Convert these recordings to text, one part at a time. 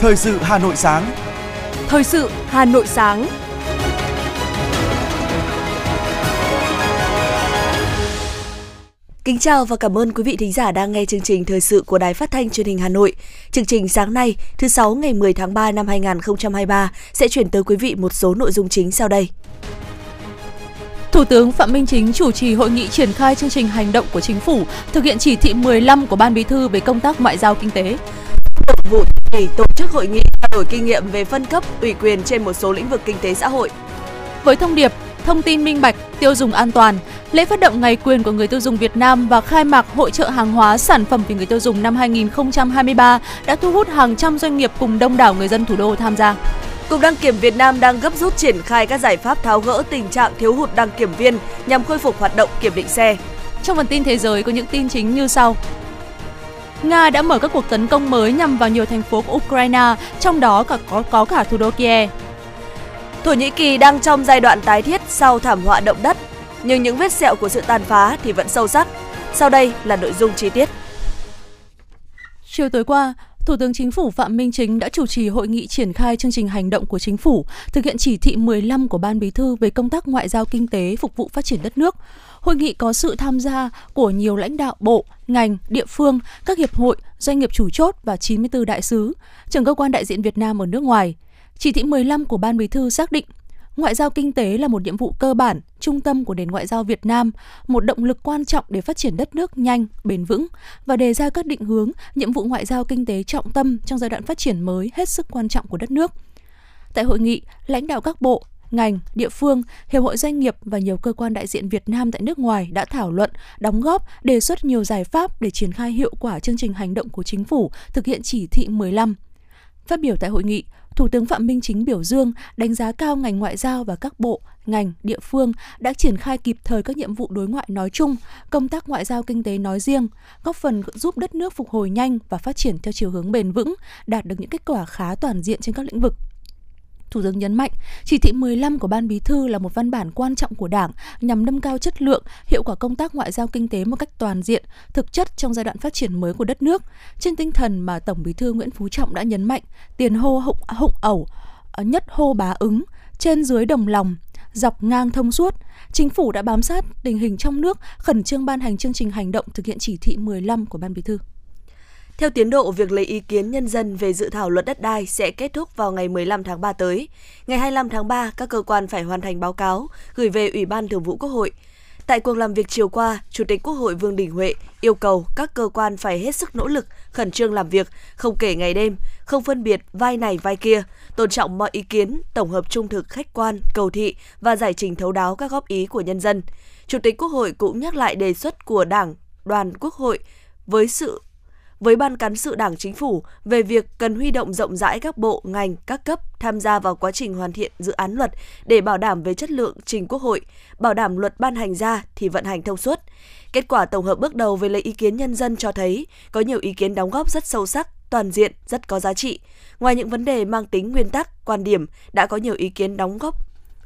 Thời sự Hà Nội sáng. Thời sự Hà Nội sáng. Kính chào và cảm ơn quý vị thính giả đang nghe chương trình thời sự của Đài Phát thanh Truyền hình Hà Nội. Chương trình sáng nay, thứ sáu ngày 10 tháng 3 năm 2023 sẽ chuyển tới quý vị một số nội dung chính sau đây. Thủ tướng Phạm Minh Chính chủ trì hội nghị triển khai chương trình hành động của chính phủ thực hiện chỉ thị 15 của Ban Bí thư về công tác ngoại giao kinh tế. Thường ủy tổ chức hội nghị trao đổi kinh nghiệm về phân cấp ủy quyền trên một số lĩnh vực kinh tế xã hội. Với thông điệp thông tin minh bạch, tiêu dùng an toàn, lễ phát động Ngày quyền của người tiêu dùng Việt Nam và khai mạc hội trợ hàng hóa sản phẩm vì người tiêu dùng năm 2023 đã thu hút hàng trăm doanh nghiệp cùng đông đảo người dân thủ đô tham gia. Cục đăng kiểm Việt Nam đang gấp rút triển khai các giải pháp tháo gỡ tình trạng thiếu hụt đăng kiểm viên nhằm khôi phục hoạt động kiểm định xe. Trong phần tin thế giới có những tin chính như sau. Nga đã mở các cuộc tấn công mới nhằm vào nhiều thành phố của Ukraine, trong đó cả có, có cả thủ đô Kiev. Thổ Nhĩ Kỳ đang trong giai đoạn tái thiết sau thảm họa động đất, nhưng những vết sẹo của sự tàn phá thì vẫn sâu sắc. Sau đây là nội dung chi tiết. Chiều tối qua, Thủ tướng Chính phủ Phạm Minh Chính đã chủ trì hội nghị triển khai chương trình hành động của chính phủ, thực hiện chỉ thị 15 của Ban Bí thư về công tác ngoại giao kinh tế phục vụ phát triển đất nước. Hội nghị có sự tham gia của nhiều lãnh đạo bộ, ngành, địa phương, các hiệp hội, doanh nghiệp chủ chốt và 94 đại sứ, trưởng cơ quan đại diện Việt Nam ở nước ngoài. Chỉ thị 15 của Ban Bí thư xác định Ngoại giao kinh tế là một nhiệm vụ cơ bản, trung tâm của nền ngoại giao Việt Nam, một động lực quan trọng để phát triển đất nước nhanh, bền vững và đề ra các định hướng, nhiệm vụ ngoại giao kinh tế trọng tâm trong giai đoạn phát triển mới hết sức quan trọng của đất nước. Tại hội nghị, lãnh đạo các bộ, ngành, địa phương, hiệp hội doanh nghiệp và nhiều cơ quan đại diện Việt Nam tại nước ngoài đã thảo luận, đóng góp, đề xuất nhiều giải pháp để triển khai hiệu quả chương trình hành động của chính phủ thực hiện chỉ thị 15. Phát biểu tại hội nghị, Thủ tướng Phạm Minh Chính biểu dương, đánh giá cao ngành ngoại giao và các bộ, ngành, địa phương đã triển khai kịp thời các nhiệm vụ đối ngoại nói chung, công tác ngoại giao kinh tế nói riêng, góp phần giúp đất nước phục hồi nhanh và phát triển theo chiều hướng bền vững, đạt được những kết quả khá toàn diện trên các lĩnh vực. Thủ tướng nhấn mạnh, chỉ thị 15 của Ban Bí thư là một văn bản quan trọng của Đảng nhằm nâng cao chất lượng, hiệu quả công tác ngoại giao kinh tế một cách toàn diện, thực chất trong giai đoạn phát triển mới của đất nước. Trên tinh thần mà Tổng Bí thư Nguyễn Phú Trọng đã nhấn mạnh, tiền hô hụng, hụng ẩu, ờ, nhất hô bá ứng, trên dưới đồng lòng, dọc ngang thông suốt, chính phủ đã bám sát tình hình trong nước, khẩn trương ban hành chương trình hành động thực hiện chỉ thị 15 của Ban Bí thư. Theo tiến độ, việc lấy ý kiến nhân dân về dự thảo luật đất đai sẽ kết thúc vào ngày 15 tháng 3 tới. Ngày 25 tháng 3, các cơ quan phải hoàn thành báo cáo gửi về Ủy ban Thường vụ Quốc hội. Tại cuộc làm việc chiều qua, Chủ tịch Quốc hội Vương Đình Huệ yêu cầu các cơ quan phải hết sức nỗ lực, khẩn trương làm việc, không kể ngày đêm, không phân biệt vai này vai kia, tôn trọng mọi ý kiến, tổng hợp trung thực, khách quan, cầu thị và giải trình thấu đáo các góp ý của nhân dân. Chủ tịch Quốc hội cũng nhắc lại đề xuất của Đảng, Đoàn Quốc hội với sự với Ban cán sự Đảng Chính phủ về việc cần huy động rộng rãi các bộ, ngành, các cấp tham gia vào quá trình hoàn thiện dự án luật để bảo đảm về chất lượng trình Quốc hội, bảo đảm luật ban hành ra thì vận hành thông suốt. Kết quả tổng hợp bước đầu về lấy ý kiến nhân dân cho thấy có nhiều ý kiến đóng góp rất sâu sắc, toàn diện, rất có giá trị. Ngoài những vấn đề mang tính nguyên tắc, quan điểm, đã có nhiều ý kiến đóng góp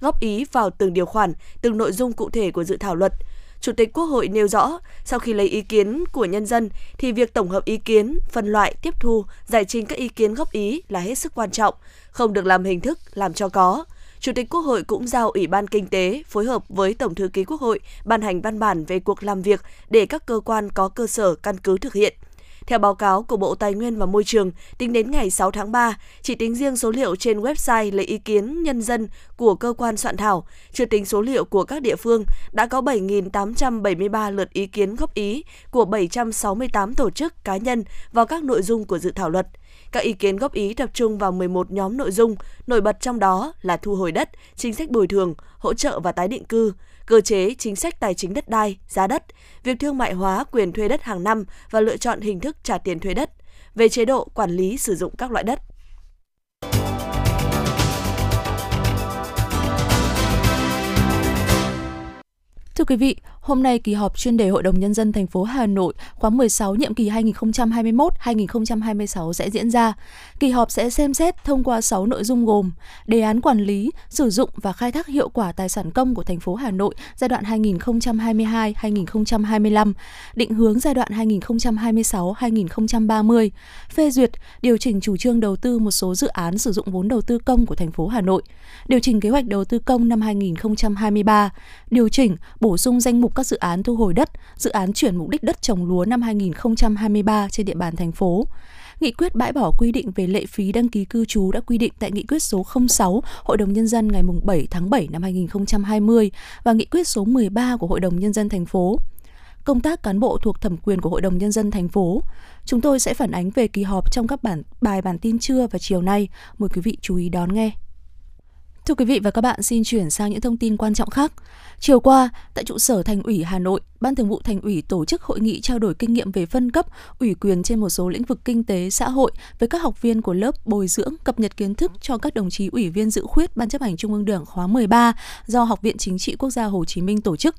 góp ý vào từng điều khoản, từng nội dung cụ thể của dự thảo luật – Chủ tịch Quốc hội nêu rõ, sau khi lấy ý kiến của nhân dân thì việc tổng hợp ý kiến, phân loại, tiếp thu, giải trình các ý kiến góp ý là hết sức quan trọng, không được làm hình thức, làm cho có. Chủ tịch Quốc hội cũng giao Ủy ban Kinh tế phối hợp với Tổng thư ký Quốc hội ban hành văn bản về cuộc làm việc để các cơ quan có cơ sở căn cứ thực hiện. Theo báo cáo của Bộ Tài nguyên và Môi trường, tính đến ngày 6 tháng 3, chỉ tính riêng số liệu trên website lấy ý kiến nhân dân của cơ quan soạn thảo, chưa tính số liệu của các địa phương, đã có 7.873 lượt ý kiến góp ý của 768 tổ chức cá nhân vào các nội dung của dự thảo luật. Các ý kiến góp ý tập trung vào 11 nhóm nội dung, nổi bật trong đó là thu hồi đất, chính sách bồi thường, hỗ trợ và tái định cư, cơ chế chính sách tài chính đất đai, giá đất, việc thương mại hóa quyền thuê đất hàng năm và lựa chọn hình thức trả tiền thuê đất, về chế độ quản lý sử dụng các loại đất. Thưa quý vị, Hôm nay kỳ họp chuyên đề Hội đồng nhân dân thành phố Hà Nội khóa 16 nhiệm kỳ 2021-2026 sẽ diễn ra. Kỳ họp sẽ xem xét thông qua 6 nội dung gồm: đề án quản lý, sử dụng và khai thác hiệu quả tài sản công của thành phố Hà Nội giai đoạn 2022-2025, định hướng giai đoạn 2026-2030, phê duyệt, điều chỉnh chủ trương đầu tư một số dự án sử dụng vốn đầu tư công của thành phố Hà Nội, điều chỉnh kế hoạch đầu tư công năm 2023, điều chỉnh, bổ sung danh mục các dự án thu hồi đất, dự án chuyển mục đích đất trồng lúa năm 2023 trên địa bàn thành phố. Nghị quyết bãi bỏ quy định về lệ phí đăng ký cư trú đã quy định tại Nghị quyết số 06 Hội đồng Nhân dân ngày 7 tháng 7 năm 2020 và Nghị quyết số 13 của Hội đồng Nhân dân thành phố công tác cán bộ thuộc thẩm quyền của Hội đồng Nhân dân thành phố. Chúng tôi sẽ phản ánh về kỳ họp trong các bản bài bản tin trưa và chiều nay. Mời quý vị chú ý đón nghe. Thưa quý vị và các bạn, xin chuyển sang những thông tin quan trọng khác. Chiều qua, tại trụ sở Thành ủy Hà Nội, Ban Thường vụ Thành ủy tổ chức hội nghị trao đổi kinh nghiệm về phân cấp, ủy quyền trên một số lĩnh vực kinh tế, xã hội với các học viên của lớp bồi dưỡng cập nhật kiến thức cho các đồng chí ủy viên dự khuyết Ban chấp hành Trung ương Đảng khóa 13 do Học viện Chính trị Quốc gia Hồ Chí Minh tổ chức.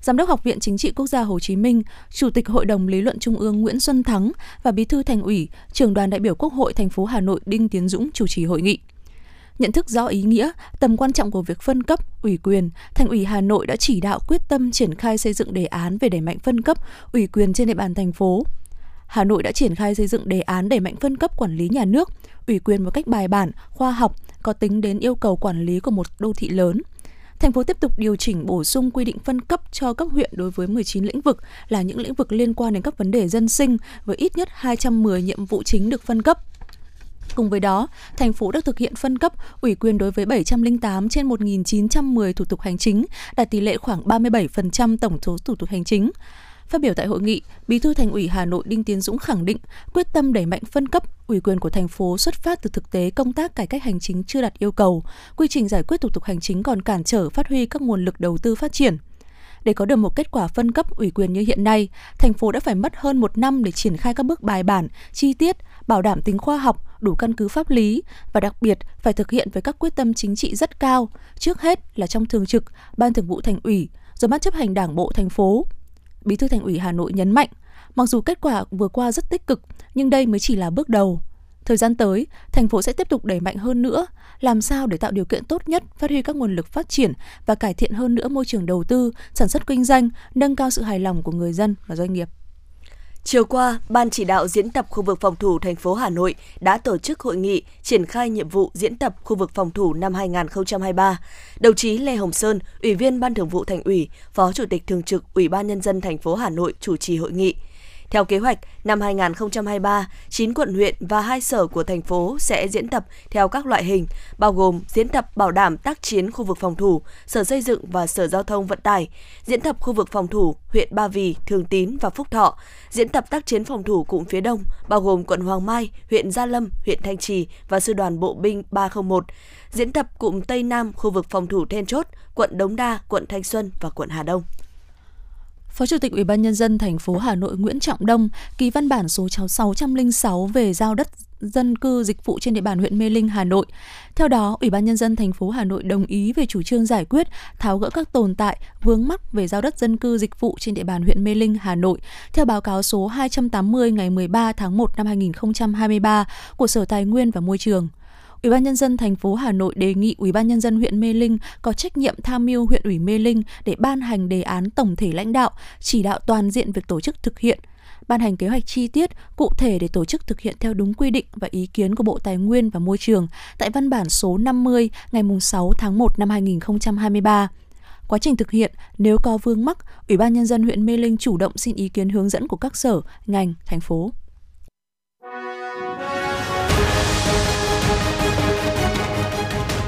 Giám đốc Học viện Chính trị Quốc gia Hồ Chí Minh, Chủ tịch Hội đồng Lý luận Trung ương Nguyễn Xuân Thắng và Bí thư Thành ủy, Trưởng đoàn đại biểu Quốc hội thành phố Hà Nội Đinh Tiến Dũng chủ trì hội nghị. Nhận thức rõ ý nghĩa, tầm quan trọng của việc phân cấp, ủy quyền, Thành ủy Hà Nội đã chỉ đạo quyết tâm triển khai xây dựng đề án về đẩy mạnh phân cấp, ủy quyền trên địa bàn thành phố. Hà Nội đã triển khai xây dựng đề án đẩy mạnh phân cấp quản lý nhà nước, ủy quyền một cách bài bản, khoa học, có tính đến yêu cầu quản lý của một đô thị lớn. Thành phố tiếp tục điều chỉnh bổ sung quy định phân cấp cho các huyện đối với 19 lĩnh vực là những lĩnh vực liên quan đến các vấn đề dân sinh với ít nhất 210 nhiệm vụ chính được phân cấp. Cùng với đó, thành phố đã thực hiện phân cấp ủy quyền đối với 708 trên 1.910 thủ tục hành chính, đạt tỷ lệ khoảng 37% tổng số thủ tục hành chính. Phát biểu tại hội nghị, Bí thư Thành ủy Hà Nội Đinh Tiến Dũng khẳng định quyết tâm đẩy mạnh phân cấp, ủy quyền của thành phố xuất phát từ thực tế công tác cải cách hành chính chưa đạt yêu cầu, quy trình giải quyết thủ tục hành chính còn cản trở phát huy các nguồn lực đầu tư phát triển. Để có được một kết quả phân cấp ủy quyền như hiện nay, thành phố đã phải mất hơn một năm để triển khai các bước bài bản, chi tiết, bảo đảm tính khoa học, đủ căn cứ pháp lý và đặc biệt phải thực hiện với các quyết tâm chính trị rất cao, trước hết là trong thường trực, Ban Thường vụ Thành ủy, rồi ban chấp hành Đảng bộ thành phố. Bí thư Thành ủy Hà Nội nhấn mạnh, mặc dù kết quả vừa qua rất tích cực, nhưng đây mới chỉ là bước đầu. Thời gian tới, thành phố sẽ tiếp tục đẩy mạnh hơn nữa, làm sao để tạo điều kiện tốt nhất, phát huy các nguồn lực phát triển và cải thiện hơn nữa môi trường đầu tư, sản xuất kinh doanh, nâng cao sự hài lòng của người dân và doanh nghiệp. Chiều qua, Ban chỉ đạo diễn tập khu vực phòng thủ thành phố Hà Nội đã tổ chức hội nghị triển khai nhiệm vụ diễn tập khu vực phòng thủ năm 2023. Đồng chí Lê Hồng Sơn, Ủy viên Ban Thường vụ Thành ủy, Phó Chủ tịch Thường trực Ủy ban nhân dân thành phố Hà Nội chủ trì hội nghị. Theo kế hoạch, năm 2023, 9 quận huyện và 2 sở của thành phố sẽ diễn tập theo các loại hình, bao gồm diễn tập bảo đảm tác chiến khu vực phòng thủ, Sở Xây dựng và Sở Giao thông Vận tải, diễn tập khu vực phòng thủ huyện Ba Vì, Thường Tín và Phúc Thọ, diễn tập tác chiến phòng thủ cụm phía Đông, bao gồm quận Hoàng Mai, huyện Gia Lâm, huyện Thanh Trì và Sư đoàn Bộ binh 301, diễn tập cụm Tây Nam khu vực phòng thủ then chốt, quận Đống Đa, quận Thanh Xuân và quận Hà Đông. Phó Chủ tịch Ủy ban nhân dân thành phố Hà Nội Nguyễn Trọng Đông ký văn bản số 606 về giao đất dân cư dịch vụ trên địa bàn huyện Mê Linh, Hà Nội. Theo đó, Ủy ban nhân dân thành phố Hà Nội đồng ý về chủ trương giải quyết, tháo gỡ các tồn tại, vướng mắc về giao đất dân cư dịch vụ trên địa bàn huyện Mê Linh, Hà Nội. Theo báo cáo số 280 ngày 13 tháng 1 năm 2023 của Sở Tài nguyên và Môi trường. Ủy ban nhân dân thành phố Hà Nội đề nghị Ủy ban nhân dân huyện Mê Linh có trách nhiệm tham mưu huyện ủy Mê Linh để ban hành đề án tổng thể lãnh đạo, chỉ đạo toàn diện việc tổ chức thực hiện, ban hành kế hoạch chi tiết cụ thể để tổ chức thực hiện theo đúng quy định và ý kiến của Bộ Tài nguyên và Môi trường tại văn bản số 50 ngày 6 tháng 1 năm 2023. Quá trình thực hiện, nếu có vương mắc, Ủy ban nhân dân huyện Mê Linh chủ động xin ý kiến hướng dẫn của các sở, ngành, thành phố.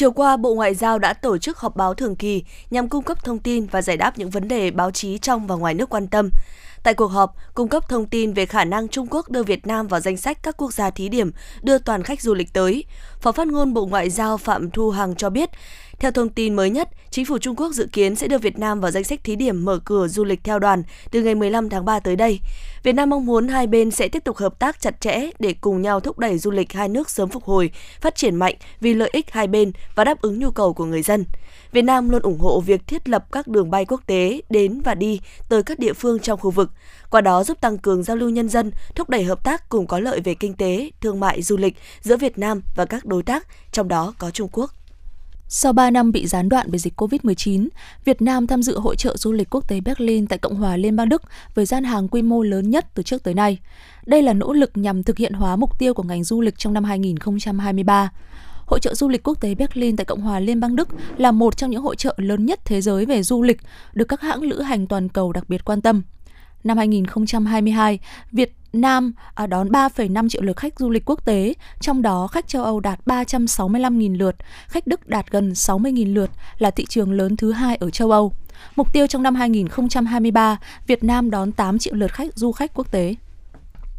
Chiều qua, Bộ Ngoại giao đã tổ chức họp báo thường kỳ nhằm cung cấp thông tin và giải đáp những vấn đề báo chí trong và ngoài nước quan tâm. Tại cuộc họp, cung cấp thông tin về khả năng Trung Quốc đưa Việt Nam vào danh sách các quốc gia thí điểm đưa toàn khách du lịch tới, Phó phát ngôn Bộ Ngoại giao Phạm Thu Hằng cho biết, theo thông tin mới nhất, chính phủ Trung Quốc dự kiến sẽ đưa Việt Nam vào danh sách thí điểm mở cửa du lịch theo đoàn từ ngày 15 tháng 3 tới đây. Việt Nam mong muốn hai bên sẽ tiếp tục hợp tác chặt chẽ để cùng nhau thúc đẩy du lịch hai nước sớm phục hồi, phát triển mạnh vì lợi ích hai bên và đáp ứng nhu cầu của người dân. Việt Nam luôn ủng hộ việc thiết lập các đường bay quốc tế đến và đi tới các địa phương trong khu vực, qua đó giúp tăng cường giao lưu nhân dân, thúc đẩy hợp tác cùng có lợi về kinh tế, thương mại, du lịch giữa Việt Nam và các đối tác, trong đó có Trung Quốc. Sau 3 năm bị gián đoạn bởi dịch COVID-19, Việt Nam tham dự hội trợ du lịch quốc tế Berlin tại Cộng hòa Liên bang Đức với gian hàng quy mô lớn nhất từ trước tới nay. Đây là nỗ lực nhằm thực hiện hóa mục tiêu của ngành du lịch trong năm 2023. Hội trợ du lịch quốc tế Berlin tại Cộng hòa Liên bang Đức là một trong những hội trợ lớn nhất thế giới về du lịch, được các hãng lữ hành toàn cầu đặc biệt quan tâm. Năm 2022, Việt Nam à, đón 3,5 triệu lượt khách du lịch quốc tế, trong đó khách châu Âu đạt 365.000 lượt, khách Đức đạt gần 60.000 lượt, là thị trường lớn thứ hai ở châu Âu. Mục tiêu trong năm 2023, Việt Nam đón 8 triệu lượt khách du khách quốc tế.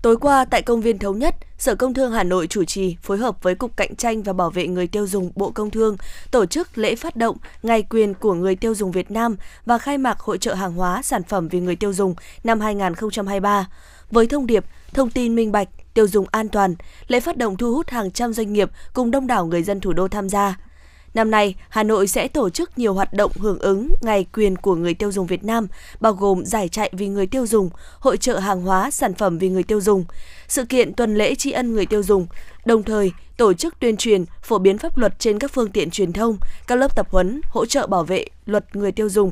Tối qua tại công viên Thống Nhất, Sở Công Thương Hà Nội chủ trì phối hợp với Cục Cạnh tranh và Bảo vệ người tiêu dùng Bộ Công Thương tổ chức lễ phát động Ngày quyền của người tiêu dùng Việt Nam và khai mạc hội trợ hàng hóa sản phẩm vì người tiêu dùng năm 2023. Với thông điệp thông tin minh bạch, tiêu dùng an toàn, lễ phát động thu hút hàng trăm doanh nghiệp cùng đông đảo người dân thủ đô tham gia. Năm nay, Hà Nội sẽ tổ chức nhiều hoạt động hưởng ứng Ngày quyền của người tiêu dùng Việt Nam, bao gồm giải chạy vì người tiêu dùng, hội trợ hàng hóa, sản phẩm vì người tiêu dùng, sự kiện tuần lễ tri ân người tiêu dùng, đồng thời tổ chức tuyên truyền, phổ biến pháp luật trên các phương tiện truyền thông, các lớp tập huấn, hỗ trợ bảo vệ luật người tiêu dùng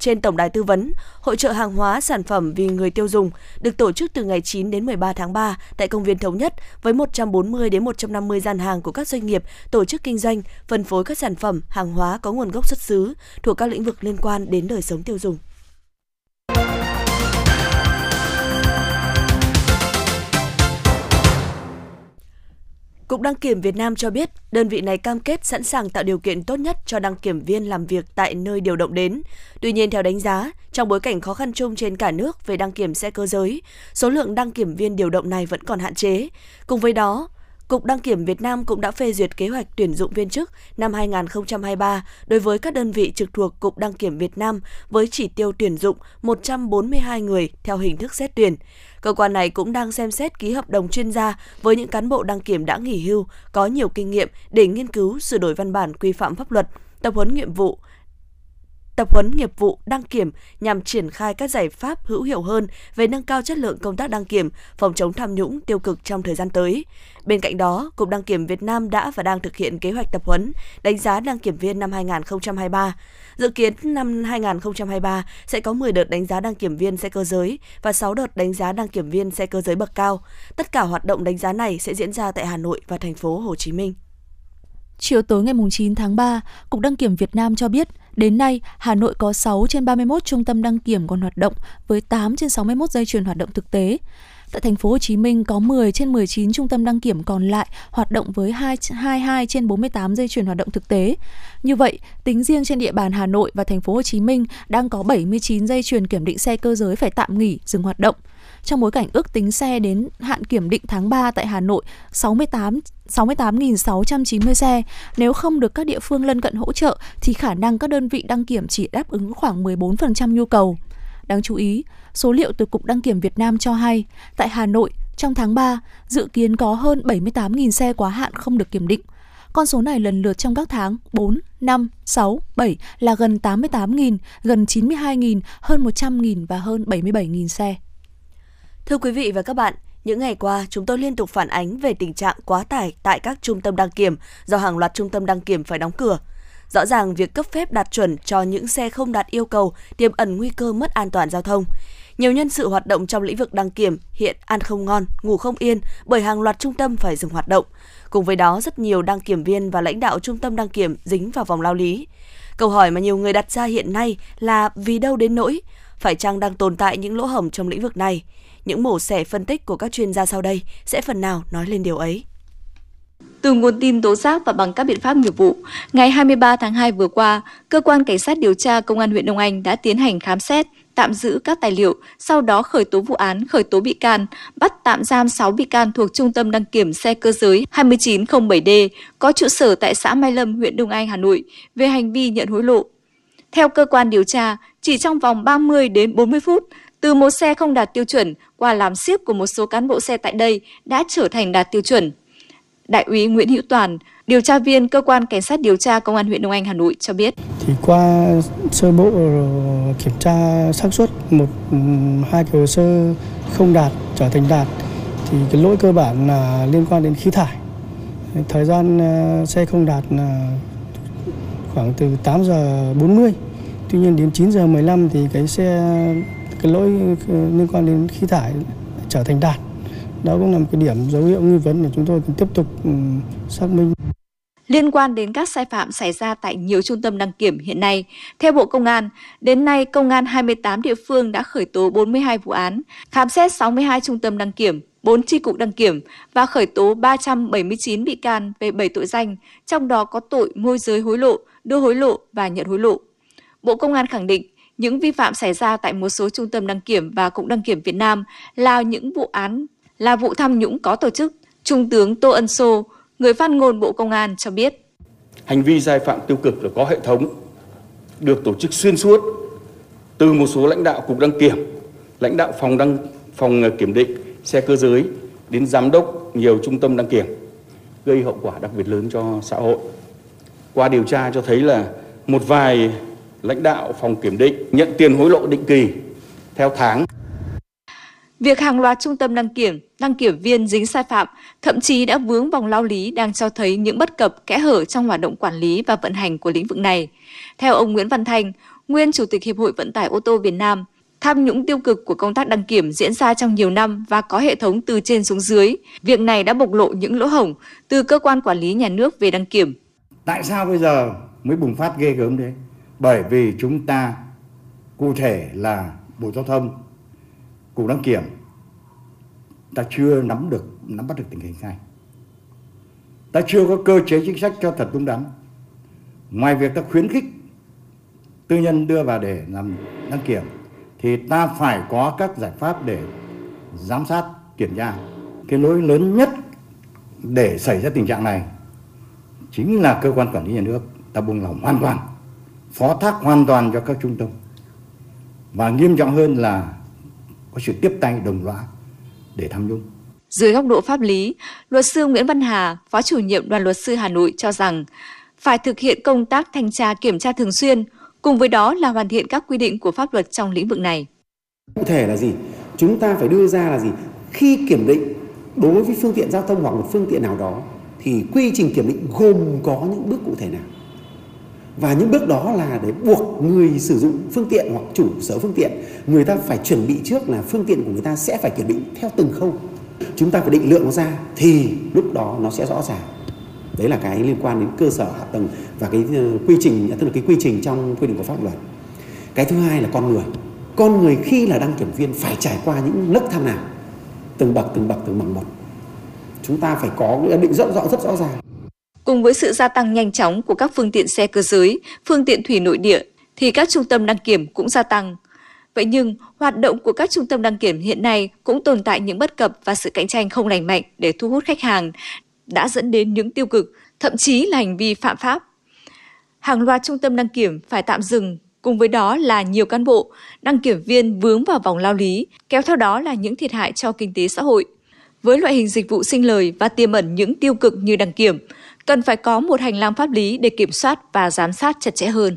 trên tổng đài tư vấn, hội trợ hàng hóa sản phẩm vì người tiêu dùng được tổ chức từ ngày 9 đến 13 tháng 3 tại công viên Thống Nhất với 140 đến 150 gian hàng của các doanh nghiệp, tổ chức kinh doanh, phân phối các sản phẩm, hàng hóa có nguồn gốc xuất xứ thuộc các lĩnh vực liên quan đến đời sống tiêu dùng. Cục Đăng kiểm Việt Nam cho biết, đơn vị này cam kết sẵn sàng tạo điều kiện tốt nhất cho đăng kiểm viên làm việc tại nơi điều động đến. Tuy nhiên, theo đánh giá, trong bối cảnh khó khăn chung trên cả nước về đăng kiểm xe cơ giới, số lượng đăng kiểm viên điều động này vẫn còn hạn chế. Cùng với đó, Cục Đăng kiểm Việt Nam cũng đã phê duyệt kế hoạch tuyển dụng viên chức năm 2023 đối với các đơn vị trực thuộc Cục Đăng kiểm Việt Nam với chỉ tiêu tuyển dụng 142 người theo hình thức xét tuyển. Cơ quan này cũng đang xem xét ký hợp đồng chuyên gia với những cán bộ đăng kiểm đã nghỉ hưu, có nhiều kinh nghiệm để nghiên cứu sửa đổi văn bản quy phạm pháp luật, tập huấn nhiệm vụ, tập huấn nghiệp vụ đăng kiểm nhằm triển khai các giải pháp hữu hiệu hơn về nâng cao chất lượng công tác đăng kiểm, phòng chống tham nhũng tiêu cực trong thời gian tới. Bên cạnh đó, Cục Đăng kiểm Việt Nam đã và đang thực hiện kế hoạch tập huấn, đánh giá đăng kiểm viên năm 2023. Dự kiến năm 2023 sẽ có 10 đợt đánh giá đăng kiểm viên xe cơ giới và 6 đợt đánh giá đăng kiểm viên xe cơ giới bậc cao. Tất cả hoạt động đánh giá này sẽ diễn ra tại Hà Nội và thành phố Hồ Chí Minh. Chiều tối ngày 9 tháng 3, Cục Đăng kiểm Việt Nam cho biết, đến nay Hà Nội có 6 trên 31 trung tâm đăng kiểm còn hoạt động với 8 trên 61 dây chuyền hoạt động thực tế. Tại thành phố Hồ Chí Minh có 10 trên 19 trung tâm đăng kiểm còn lại hoạt động với 22 trên 48 dây chuyền hoạt động thực tế. Như vậy, tính riêng trên địa bàn Hà Nội và thành phố Hồ Chí Minh đang có 79 dây chuyền kiểm định xe cơ giới phải tạm nghỉ, dừng hoạt động. Trong bối cảnh ước tính xe đến hạn kiểm định tháng 3 tại Hà Nội 68 68.690 xe. Nếu không được các địa phương lân cận hỗ trợ thì khả năng các đơn vị đăng kiểm chỉ đáp ứng khoảng 14% nhu cầu. Đáng chú ý, số liệu từ Cục Đăng kiểm Việt Nam cho hay, tại Hà Nội, trong tháng 3, dự kiến có hơn 78.000 xe quá hạn không được kiểm định. Con số này lần lượt trong các tháng 4, 5, 6, 7 là gần 88.000, gần 92.000, hơn 100.000 và hơn 77.000 xe. Thưa quý vị và các bạn, những ngày qua, chúng tôi liên tục phản ánh về tình trạng quá tải tại các trung tâm đăng kiểm do hàng loạt trung tâm đăng kiểm phải đóng cửa. Rõ ràng việc cấp phép đạt chuẩn cho những xe không đạt yêu cầu tiềm ẩn nguy cơ mất an toàn giao thông. Nhiều nhân sự hoạt động trong lĩnh vực đăng kiểm hiện ăn không ngon, ngủ không yên bởi hàng loạt trung tâm phải dừng hoạt động. Cùng với đó, rất nhiều đăng kiểm viên và lãnh đạo trung tâm đăng kiểm dính vào vòng lao lý. Câu hỏi mà nhiều người đặt ra hiện nay là vì đâu đến nỗi? Phải chăng đang tồn tại những lỗ hổng trong lĩnh vực này? Những mổ xẻ phân tích của các chuyên gia sau đây sẽ phần nào nói lên điều ấy. Từ nguồn tin tố giác và bằng các biện pháp nghiệp vụ, ngày 23 tháng 2 vừa qua, cơ quan cảnh sát điều tra công an huyện Đông Anh đã tiến hành khám xét tạm giữ các tài liệu, sau đó khởi tố vụ án, khởi tố bị can, bắt tạm giam 6 bị can thuộc Trung tâm đăng kiểm xe cơ giới 2907D có trụ sở tại xã Mai Lâm, huyện Đông Anh, Hà Nội về hành vi nhận hối lộ. Theo cơ quan điều tra, chỉ trong vòng 30 đến 40 phút, từ một xe không đạt tiêu chuẩn qua làm siếc của một số cán bộ xe tại đây đã trở thành đạt tiêu chuẩn. Đại úy Nguyễn Hữu Toàn, điều tra viên cơ quan cảnh sát điều tra công an huyện Đông Anh Hà Nội cho biết. Thì qua sơ bộ kiểm tra xác suất một hai cái hồ sơ không đạt trở thành đạt thì cái lỗi cơ bản là liên quan đến khí thải. Thời gian ờ, xe không đạt là khoảng từ 8 giờ 40. Tuy nhiên đến 9 giờ 15 thì cái xe cái lỗi liên quan đến khí thải trở thành đạt. Đó cũng là một cái điểm dấu hiệu nghi vấn để chúng tôi tiếp tục ừ, xác minh. Liên quan đến các sai phạm xảy ra tại nhiều trung tâm đăng kiểm hiện nay, theo Bộ Công an, đến nay Công an 28 địa phương đã khởi tố 42 vụ án, khám xét 62 trung tâm đăng kiểm, 4 chi cục đăng kiểm và khởi tố 379 bị can về 7 tội danh, trong đó có tội môi giới hối lộ, đưa hối lộ và nhận hối lộ. Bộ Công an khẳng định những vi phạm xảy ra tại một số trung tâm đăng kiểm và cục đăng kiểm Việt Nam là những vụ án là vụ tham nhũng có tổ chức. Trung tướng Tô Ân Sô, người phát ngôn Bộ Công an cho biết. Hành vi sai phạm tiêu cực là có hệ thống, được tổ chức xuyên suốt từ một số lãnh đạo cục đăng kiểm, lãnh đạo phòng đăng phòng kiểm định xe cơ giới đến giám đốc nhiều trung tâm đăng kiểm gây hậu quả đặc biệt lớn cho xã hội. Qua điều tra cho thấy là một vài lãnh đạo phòng kiểm định nhận tiền hối lộ định kỳ theo tháng. Việc hàng loạt trung tâm đăng kiểm, đăng kiểm viên dính sai phạm, thậm chí đã vướng vòng lao lý đang cho thấy những bất cập kẽ hở trong hoạt động quản lý và vận hành của lĩnh vực này. Theo ông Nguyễn Văn Thành, nguyên Chủ tịch Hiệp hội Vận tải ô tô Việt Nam, tham nhũng tiêu cực của công tác đăng kiểm diễn ra trong nhiều năm và có hệ thống từ trên xuống dưới. Việc này đã bộc lộ những lỗ hổng từ cơ quan quản lý nhà nước về đăng kiểm. Tại sao bây giờ mới bùng phát ghê gớm thế? Bởi vì chúng ta cụ thể là Bộ Giao thông, cục đăng kiểm ta chưa nắm được, nắm bắt được tình hình này. Ta chưa có cơ chế chính sách cho thật đúng đắn. Ngoài việc ta khuyến khích tư nhân đưa vào để làm đăng kiểm, thì ta phải có các giải pháp để giám sát, kiểm tra. Cái lỗi lớn nhất để xảy ra tình trạng này chính là cơ quan quản lý nhà nước. Ta buông lỏng hoàn toàn phó thác hoàn toàn cho các trung tâm và nghiêm trọng hơn là có sự tiếp tay đồng loạt để tham nhũng. Dưới góc độ pháp lý, luật sư Nguyễn Văn Hà, Phó chủ nhiệm đoàn luật sư Hà Nội cho rằng phải thực hiện công tác thanh tra kiểm tra thường xuyên, cùng với đó là hoàn thiện các quy định của pháp luật trong lĩnh vực này. Cụ thể là gì? Chúng ta phải đưa ra là gì? Khi kiểm định đối với phương tiện giao thông hoặc một phương tiện nào đó thì quy trình kiểm định gồm có những bước cụ thể nào? Và những bước đó là để buộc người sử dụng phương tiện hoặc chủ sở phương tiện, người ta phải chuẩn bị trước là phương tiện của người ta sẽ phải kiểm định theo từng khâu. Chúng ta phải định lượng nó ra thì lúc đó nó sẽ rõ ràng. Đấy là cái liên quan đến cơ sở hạ tầng và cái ờ, quy trình à, tức là cái quy trình trong quy định của pháp luật. Cái thứ hai là con người. Con người khi là đăng kiểm viên phải trải qua những nấc thang nào từng bậc từng bậc từng bậc một. Chúng ta phải có cái định rất rõ rất rõ ràng. Cùng với sự gia tăng nhanh chóng của các phương tiện xe cơ giới, phương tiện thủy nội địa thì các trung tâm đăng kiểm cũng gia tăng. Vậy nhưng, hoạt động của các trung tâm đăng kiểm hiện nay cũng tồn tại những bất cập và sự cạnh tranh không lành mạnh để thu hút khách hàng, đã dẫn đến những tiêu cực, thậm chí là hành vi phạm pháp. Hàng loạt trung tâm đăng kiểm phải tạm dừng, cùng với đó là nhiều cán bộ, đăng kiểm viên vướng vào vòng lao lý, kéo theo đó là những thiệt hại cho kinh tế xã hội. Với loại hình dịch vụ sinh lời và tiềm ẩn những tiêu cực như đăng kiểm, cần phải có một hành lang pháp lý để kiểm soát và giám sát chặt chẽ hơn.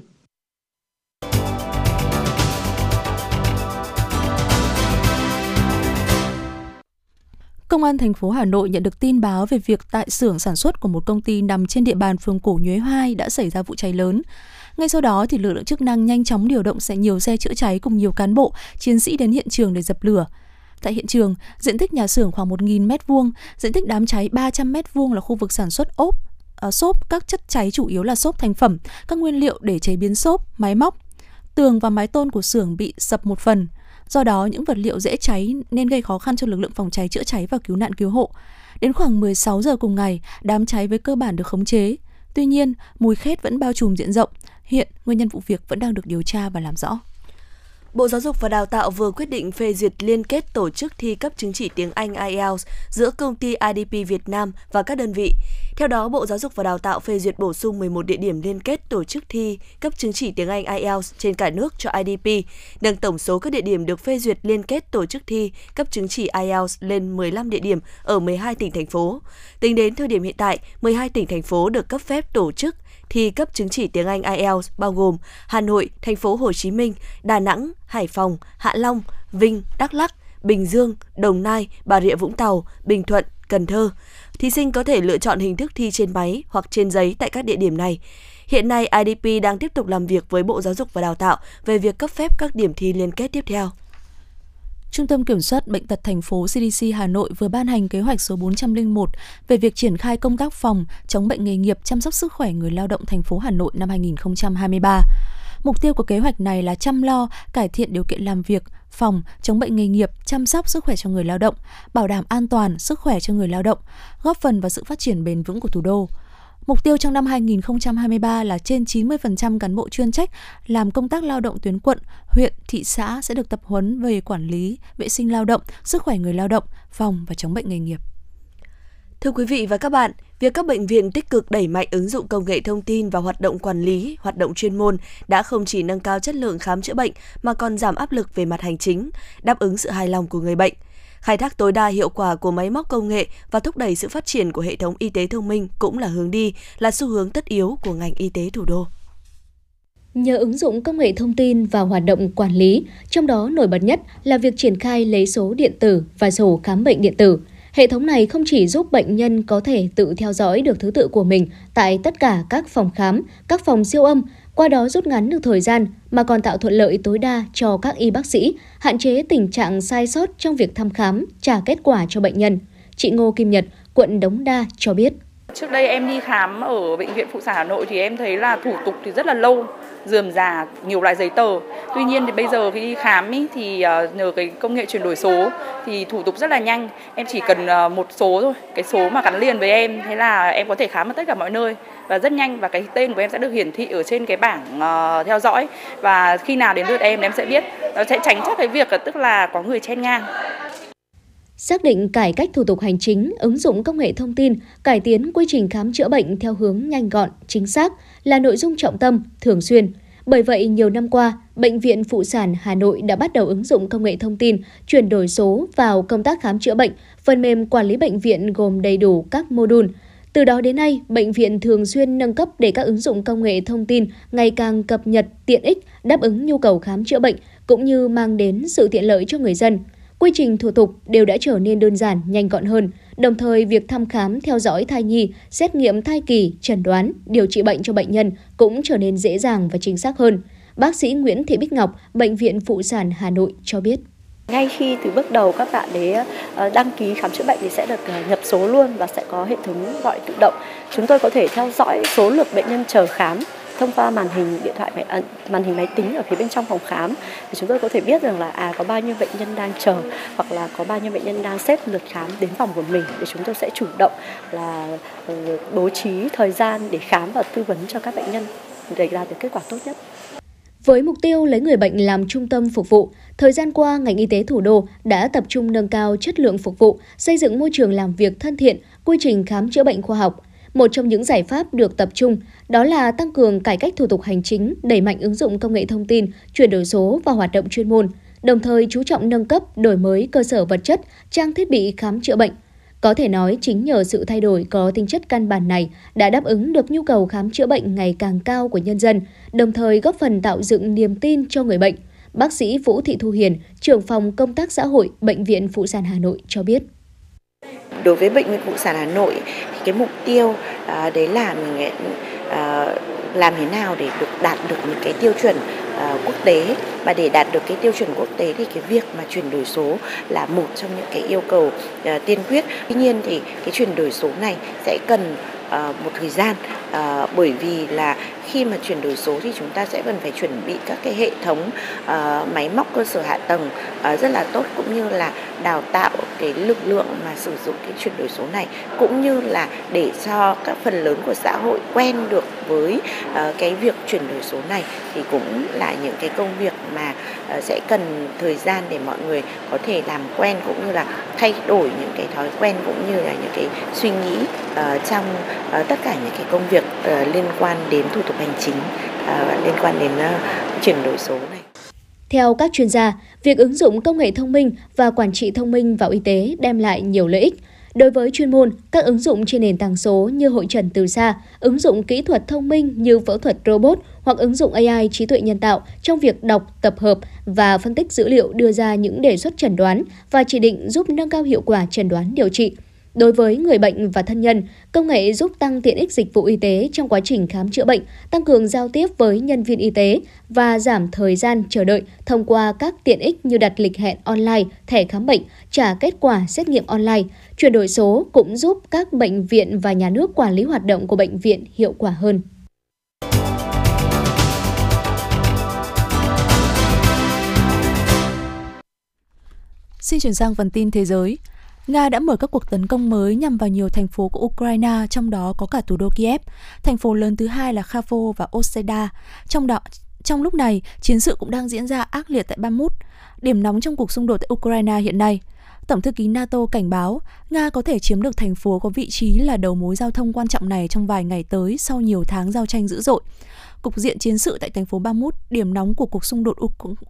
Công an thành phố Hà Nội nhận được tin báo về việc tại xưởng sản xuất của một công ty nằm trên địa bàn phường Cổ Nhuế 2 đã xảy ra vụ cháy lớn. Ngay sau đó thì lực lượng chức năng nhanh chóng điều động sẽ nhiều xe chữa cháy cùng nhiều cán bộ, chiến sĩ đến hiện trường để dập lửa. Tại hiện trường, diện tích nhà xưởng khoảng 1.000 m2, diện tích đám cháy 300 m2 là khu vực sản xuất ốp, Ờ, xốp, các chất cháy chủ yếu là xốp thành phẩm, các nguyên liệu để chế biến xốp, máy móc. Tường và mái tôn của xưởng bị sập một phần. Do đó, những vật liệu dễ cháy nên gây khó khăn cho lực lượng phòng cháy chữa cháy và cứu nạn cứu hộ. Đến khoảng 16 giờ cùng ngày, đám cháy với cơ bản được khống chế. Tuy nhiên, mùi khét vẫn bao trùm diện rộng. Hiện, nguyên nhân vụ việc vẫn đang được điều tra và làm rõ. Bộ Giáo dục và Đào tạo vừa quyết định phê duyệt liên kết tổ chức thi cấp chứng chỉ tiếng Anh IELTS giữa công ty IDP Việt Nam và các đơn vị. Theo đó, Bộ Giáo dục và Đào tạo phê duyệt bổ sung 11 địa điểm liên kết tổ chức thi cấp chứng chỉ tiếng Anh IELTS trên cả nước cho IDP, nâng tổng số các địa điểm được phê duyệt liên kết tổ chức thi cấp chứng chỉ IELTS lên 15 địa điểm ở 12 tỉnh thành phố. Tính đến thời điểm hiện tại, 12 tỉnh thành phố được cấp phép tổ chức thi cấp chứng chỉ tiếng Anh IELTS bao gồm Hà Nội, thành phố Hồ Chí Minh, Đà Nẵng, Hải Phòng, Hạ Long, Vinh, Đắk Lắk, Bình Dương, Đồng Nai, Bà Rịa Vũng Tàu, Bình Thuận, Cần Thơ. Thí sinh có thể lựa chọn hình thức thi trên máy hoặc trên giấy tại các địa điểm này. Hiện nay, IDP đang tiếp tục làm việc với Bộ Giáo dục và Đào tạo về việc cấp phép các điểm thi liên kết tiếp theo. Trung tâm Kiểm soát Bệnh tật thành phố CDC Hà Nội vừa ban hành kế hoạch số 401 về việc triển khai công tác phòng chống bệnh nghề nghiệp chăm sóc sức khỏe người lao động thành phố Hà Nội năm 2023. Mục tiêu của kế hoạch này là chăm lo, cải thiện điều kiện làm việc, phòng, chống bệnh nghề nghiệp, chăm sóc sức khỏe cho người lao động, bảo đảm an toàn, sức khỏe cho người lao động, góp phần vào sự phát triển bền vững của thủ đô. Mục tiêu trong năm 2023 là trên 90% cán bộ chuyên trách làm công tác lao động tuyến quận, huyện, thị xã sẽ được tập huấn về quản lý, vệ sinh lao động, sức khỏe người lao động, phòng và chống bệnh nghề nghiệp. Thưa quý vị và các bạn, việc các bệnh viện tích cực đẩy mạnh ứng dụng công nghệ thông tin vào hoạt động quản lý, hoạt động chuyên môn đã không chỉ nâng cao chất lượng khám chữa bệnh mà còn giảm áp lực về mặt hành chính, đáp ứng sự hài lòng của người bệnh. Khai thác tối đa hiệu quả của máy móc công nghệ và thúc đẩy sự phát triển của hệ thống y tế thông minh cũng là hướng đi, là xu hướng tất yếu của ngành y tế thủ đô. Nhờ ứng dụng công nghệ thông tin vào hoạt động quản lý, trong đó nổi bật nhất là việc triển khai lấy số điện tử và sổ khám bệnh điện tử – Hệ thống này không chỉ giúp bệnh nhân có thể tự theo dõi được thứ tự của mình tại tất cả các phòng khám, các phòng siêu âm, qua đó rút ngắn được thời gian mà còn tạo thuận lợi tối đa cho các y bác sĩ, hạn chế tình trạng sai sót trong việc thăm khám, trả kết quả cho bệnh nhân. Chị Ngô Kim Nhật, quận Đống Đa cho biết. Trước đây em đi khám ở bệnh viện phụ sản Hà Nội thì em thấy là thủ tục thì rất là lâu, dườm già, nhiều loại giấy tờ. Tuy nhiên thì bây giờ khi đi khám ý, thì ờ, nhờ cái công nghệ chuyển đổi số thì thủ tục rất là nhanh. Em chỉ cần ờ, một số thôi, cái số mà gắn liền với em thế là em có thể khám ở tất cả mọi nơi và rất nhanh và cái tên của em sẽ được hiển thị ở trên cái bảng uh, theo dõi và khi nào đến lượt em em sẽ biết nó sẽ tránh chắc cái việc tức là có người chen ngang xác định cải cách thủ tục hành chính, ứng dụng công nghệ thông tin, cải tiến quy trình khám chữa bệnh theo hướng nhanh gọn, chính xác là nội dung trọng tâm, thường xuyên. Bởi vậy, nhiều năm qua, Bệnh viện Phụ sản Hà Nội đã bắt đầu ứng dụng công nghệ thông tin, chuyển đổi số vào công tác khám chữa bệnh. Phần mềm quản lý bệnh viện gồm đầy đủ các mô đun. Từ đó đến nay, bệnh viện thường xuyên nâng cấp để các ứng dụng công nghệ thông tin ngày càng cập nhật, tiện ích, đáp ứng nhu cầu khám chữa bệnh, cũng như mang đến sự tiện lợi cho người dân. Quy trình thủ tục đều đã trở nên đơn giản, nhanh gọn hơn. Đồng thời, việc thăm khám, theo dõi thai nhi, xét nghiệm thai kỳ, chẩn đoán, điều trị bệnh cho bệnh nhân cũng trở nên dễ dàng và chính xác hơn. Bác sĩ Nguyễn Thị Bích Ngọc, Bệnh viện Phụ sản Hà Nội cho biết. Ngay khi từ bước đầu các bạn đấy ờ, đăng ký khám chữa bệnh thì sẽ được ờ, nhập số luôn và sẽ có hệ thống gọi tự động. Chúng tôi có thể theo dõi số lượt bệnh nhân chờ khám thông qua màn hình điện thoại máy, ẩn màn hình máy tính ở phía bên trong phòng khám thì chúng tôi có thể biết rằng là à có bao nhiêu bệnh nhân đang chờ hoặc là có bao nhiêu bệnh nhân đang xếp lượt khám đến phòng của mình để chúng tôi sẽ chủ động là ừ, bố trí thời gian để khám và tư vấn cho các bệnh nhân để đạt được kết quả tốt nhất. Với mục tiêu lấy người bệnh làm trung tâm phục vụ, thời gian qua ngành y tế thủ đô đã tập trung nâng cao chất lượng phục vụ, xây dựng môi trường làm việc thân thiện, quy trình khám chữa bệnh khoa học. Một trong những giải pháp được tập trung đó là tăng cường cải cách thủ tục hành chính, đẩy mạnh ứng dụng công nghệ thông tin, chuyển đổi số và hoạt động chuyên môn, đồng thời chú trọng nâng cấp, đổi mới cơ sở vật chất, trang thiết bị khám chữa bệnh. Có thể nói chính nhờ sự thay đổi có tính chất căn bản này đã đáp ứng được nhu cầu khám chữa bệnh ngày càng cao của nhân dân, đồng thời góp phần tạo dựng niềm tin cho người bệnh. Bác sĩ Vũ Thị Thu Hiền, trưởng phòng công tác xã hội Bệnh viện Phụ sản Hà Nội cho biết. Đối với Bệnh viện Phụ sản Hà Nội, thì cái mục tiêu à, đấy là mình à, làm thế nào để được đạt được những cái tiêu chuẩn uh, quốc tế. Và để đạt được cái tiêu chuẩn quốc tế thì cái việc mà chuyển đổi số là một trong những cái yêu cầu uh, tiên quyết. Tuy nhiên thì cái chuyển đổi số này sẽ cần uh, một thời gian bởi vì là khi mà chuyển đổi số thì chúng ta sẽ cần phải chuẩn bị các cái hệ thống uh, máy móc cơ sở hạ tầng uh, rất là tốt cũng như là đào tạo cái lực lượng mà sử dụng cái chuyển đổi số này cũng như là để cho các phần lớn của xã hội quen được với uh, cái việc chuyển đổi số này. Thì cũng là những cái công việc mà uh, sẽ cần thời gian để mọi người có thể làm quen cũng như là thay đổi những cái thói quen cũng như là những cái suy nghĩ uh, trong uh, tất cả những cái công việc uh, liên quan đến thủ tục hành chính à, liên quan đến uh, chuyển đổi số này. Theo các chuyên gia, việc ứng dụng công nghệ thông minh và quản trị thông minh vào y tế đem lại nhiều lợi ích. Đối với chuyên môn, các ứng dụng trên nền tảng số như hội trần từ xa, ứng dụng kỹ thuật thông minh như phẫu thuật robot hoặc ứng dụng AI trí tuệ nhân tạo trong việc đọc, tập hợp và phân tích dữ liệu đưa ra những đề xuất chẩn đoán và chỉ định giúp nâng cao hiệu quả chẩn đoán điều trị. Đối với người bệnh và thân nhân, công nghệ giúp tăng tiện ích dịch vụ y tế trong quá trình khám chữa bệnh, tăng cường giao tiếp với nhân viên y tế và giảm thời gian chờ đợi thông qua các tiện ích như đặt lịch hẹn online, thẻ khám bệnh, trả kết quả xét nghiệm online. Chuyển đổi số cũng giúp các bệnh viện và nhà nước quản lý hoạt động của bệnh viện hiệu quả hơn. Xin chuyển sang phần tin thế giới. Nga đã mở các cuộc tấn công mới nhằm vào nhiều thành phố của Ukraine, trong đó có cả thủ đô Kiev. Thành phố lớn thứ hai là Kharkov và Oseda. Trong đó, trong lúc này, chiến sự cũng đang diễn ra ác liệt tại Bakhmut, điểm nóng trong cuộc xung đột tại Ukraine hiện nay. Tổng thư ký NATO cảnh báo Nga có thể chiếm được thành phố có vị trí là đầu mối giao thông quan trọng này trong vài ngày tới sau nhiều tháng giao tranh dữ dội. Cục diện chiến sự tại thành phố Bamut, điểm nóng của cuộc xung đột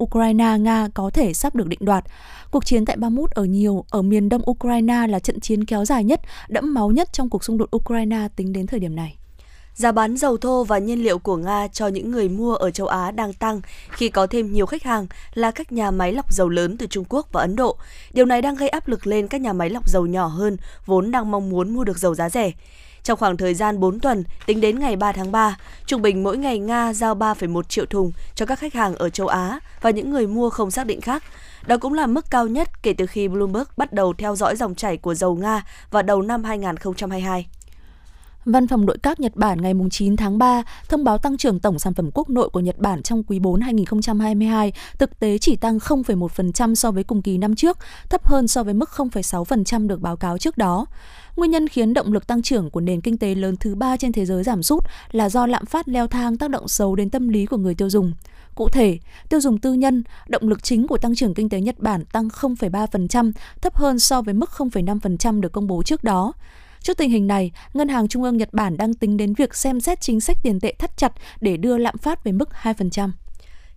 Ukraine-Nga có thể sắp được định đoạt. Cuộc chiến tại Bamut ở nhiều ở miền đông Ukraine là trận chiến kéo dài nhất, đẫm máu nhất trong cuộc xung đột Ukraine tính đến thời điểm này. Giá bán dầu thô và nhiên liệu của Nga cho những người mua ở châu Á đang tăng khi có thêm nhiều khách hàng là các nhà máy lọc dầu lớn từ Trung Quốc và Ấn Độ. Điều này đang gây áp lực lên các nhà máy lọc dầu nhỏ hơn vốn đang mong muốn mua được dầu giá rẻ. Trong khoảng thời gian 4 tuần, tính đến ngày 3 tháng 3, trung bình mỗi ngày Nga giao 3,1 triệu thùng cho các khách hàng ở châu Á và những người mua không xác định khác. Đó cũng là mức cao nhất kể từ khi Bloomberg bắt đầu theo dõi dòng chảy của dầu Nga vào đầu năm 2022. Văn phòng nội các Nhật Bản ngày 9 tháng 3 thông báo tăng trưởng tổng sản phẩm quốc nội của Nhật Bản trong quý 4 2022 thực tế chỉ tăng 0,1% so với cùng kỳ năm trước, thấp hơn so với mức 0,6% được báo cáo trước đó. Nguyên nhân khiến động lực tăng trưởng của nền kinh tế lớn thứ ba trên thế giới giảm sút là do lạm phát leo thang tác động xấu đến tâm lý của người tiêu dùng. Cụ thể, tiêu dùng tư nhân, động lực chính của tăng trưởng kinh tế Nhật Bản tăng 0,3%, thấp hơn so với mức 0,5% được công bố trước đó. Trước tình hình này, Ngân hàng Trung ương Nhật Bản đang tính đến việc xem xét chính sách tiền tệ thắt chặt để đưa lạm phát về mức 2%.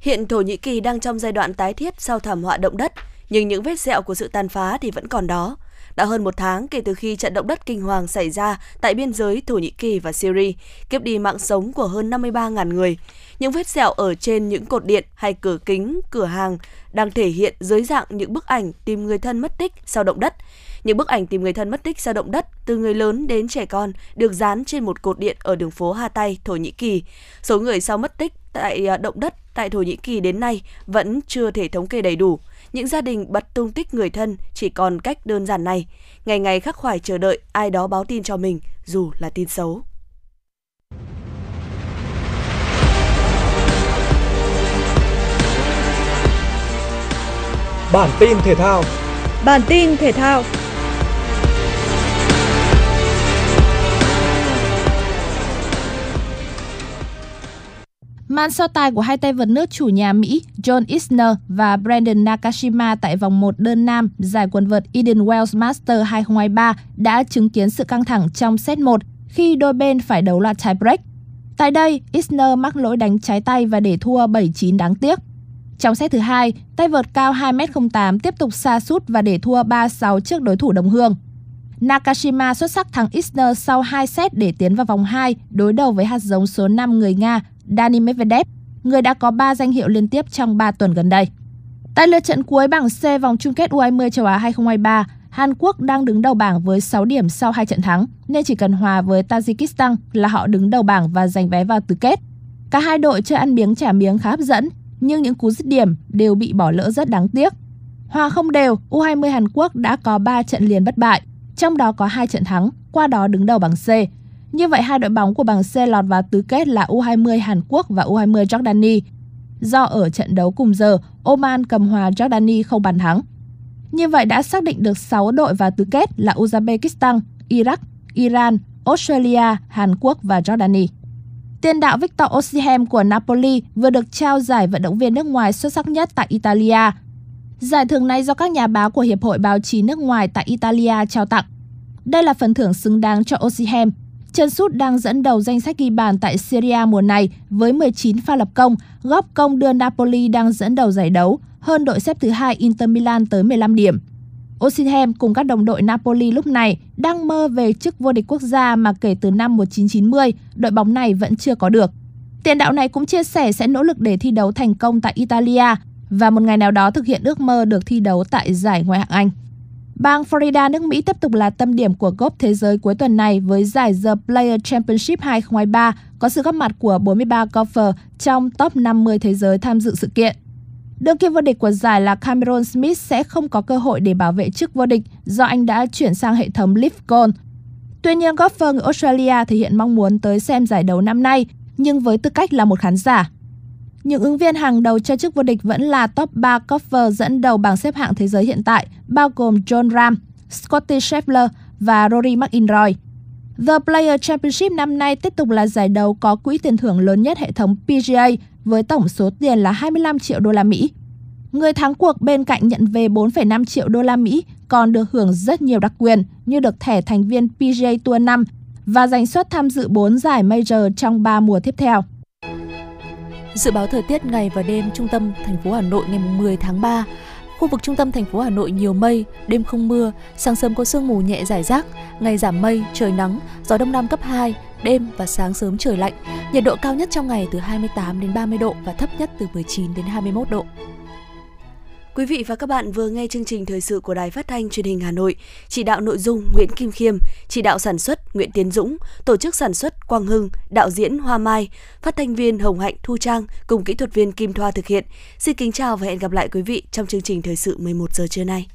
Hiện Thổ Nhĩ Kỳ đang trong giai đoạn tái thiết sau thảm họa động đất, nhưng những vết sẹo của sự tàn phá thì vẫn còn đó. Đã hơn một tháng kể từ khi trận động đất kinh hoàng xảy ra tại biên giới Thổ Nhĩ Kỳ và Syria, kiếp đi mạng sống của hơn 53.000 người. Những vết sẹo ở trên những cột điện hay cửa kính, cửa hàng đang thể hiện dưới dạng những bức ảnh tìm người thân mất tích sau động đất. Những bức ảnh tìm người thân mất tích sau động đất từ người lớn đến trẻ con được dán trên một cột điện ở đường phố Hà Tây, Thổ Nhĩ Kỳ. Số người sau mất tích tại à, động đất tại Thổ Nhĩ Kỳ đến nay vẫn chưa thể thống kê đầy đủ. Những gia đình bật tung tích người thân chỉ còn cách đơn giản này, ngày ngày khắc khoải chờ đợi ai đó báo tin cho mình, dù là tin xấu. Bản tin thể thao Bản tin thể thao Màn so tài của hai tay vợt nước chủ nhà Mỹ John Isner và Brandon Nakashima tại vòng 1 đơn nam giải quần vợt Eden Wells Master 2023 đã chứng kiến sự căng thẳng trong set 1 khi đôi bên phải đấu loạt tie break. Tại đây, Isner mắc lỗi đánh trái tay và để thua 7-9 đáng tiếc. Trong set thứ hai, tay vợt cao 2m08 tiếp tục xa sút và để thua 3-6 trước đối thủ đồng hương. Nakashima xuất sắc thắng Isner sau 2 set để tiến vào vòng 2 đối đầu với hạt giống số 5 người Nga Dani Medvedev, người đã có 3 danh hiệu liên tiếp trong 3 tuần gần đây. Tại lượt trận cuối bảng C vòng chung kết U20 châu Á 2023, Hàn Quốc đang đứng đầu bảng với 6 điểm sau hai trận thắng, nên chỉ cần hòa với Tajikistan là họ đứng đầu bảng và giành vé vào tứ kết. Cả hai đội chơi ăn miếng trả miếng khá hấp dẫn, nhưng những cú dứt điểm đều bị bỏ lỡ rất đáng tiếc. Hòa không đều, U20 Hàn Quốc đã có 3 trận liền bất bại, trong đó có hai trận thắng, qua đó đứng đầu bảng C. Như vậy hai đội bóng của bảng C lọt vào tứ kết là U20 Hàn Quốc và U20 Jordani. Do ở trận đấu cùng giờ, Oman cầm hòa Jordani không bàn thắng. Như vậy đã xác định được 6 đội vào tứ kết là Uzbekistan, Iraq, Iran, Australia, Hàn Quốc và Jordani. Tiền đạo Victor Osimhen của Napoli vừa được trao giải vận động viên nước ngoài xuất sắc nhất tại Italia. Giải thưởng này do các nhà báo của Hiệp hội Báo chí nước ngoài tại Italia trao tặng. Đây là phần thưởng xứng đáng cho Osimhen. Chân sút đang dẫn đầu danh sách ghi bàn tại Serie A mùa này với 19 pha lập công, góp công đưa Napoli đang dẫn đầu giải đấu, hơn đội xếp thứ hai Inter Milan tới 15 điểm. Osimhen cùng các đồng đội Napoli lúc này đang mơ về chức vô địch quốc gia mà kể từ năm 1990, đội bóng này vẫn chưa có được. Tiền đạo này cũng chia sẻ sẽ nỗ lực để thi đấu thành công tại Italia và một ngày nào đó thực hiện ước mơ được thi đấu tại giải Ngoại hạng Anh. Bang Florida nước Mỹ tiếp tục là tâm điểm của golf thế giới cuối tuần này với giải The Player Championship 2023 có sự góp mặt của 43 golfer trong top 50 thế giới tham dự sự kiện. Đương kim vô địch của giải là Cameron Smith sẽ không có cơ hội để bảo vệ chức vô địch do anh đã chuyển sang hệ thống Live Gold. Tuy nhiên, golfer người Australia thể hiện mong muốn tới xem giải đấu năm nay, nhưng với tư cách là một khán giả. Những ứng viên hàng đầu cho chức vô địch vẫn là top 3 golfer dẫn đầu bảng xếp hạng thế giới hiện tại, bao gồm John Ram, Scotty Scheffler và Rory McIlroy. The Player Championship năm nay tiếp tục là giải đấu có quỹ tiền thưởng lớn nhất hệ thống PGA với tổng số tiền là 25 triệu đô la Mỹ. Người thắng cuộc bên cạnh nhận về 4,5 triệu đô la Mỹ còn được hưởng rất nhiều đặc quyền như được thẻ thành viên PGA Tour 5 và giành suất tham dự 4 giải major trong 3 mùa tiếp theo. Dự báo thời tiết ngày và đêm trung tâm thành phố Hà Nội ngày 10 tháng 3. Khu vực trung tâm thành phố Hà Nội nhiều mây, đêm không mưa, sáng sớm có sương mù nhẹ rải rác, ngày giảm mây, trời nắng, gió đông nam cấp 2, đêm và sáng sớm trời lạnh. Nhiệt độ cao nhất trong ngày từ 28 đến 30 độ và thấp nhất từ 19 đến 21 độ. Quý vị và các bạn vừa nghe chương trình thời sự của Đài Phát thanh Truyền hình Hà Nội, chỉ đạo nội dung Nguyễn Kim Khiêm, chỉ đạo sản xuất Nguyễn Tiến Dũng, tổ chức sản xuất Quang Hưng, đạo diễn Hoa Mai, phát thanh viên Hồng Hạnh Thu Trang cùng kỹ thuật viên Kim Thoa thực hiện. Xin kính chào và hẹn gặp lại quý vị trong chương trình thời sự 11 giờ trưa nay.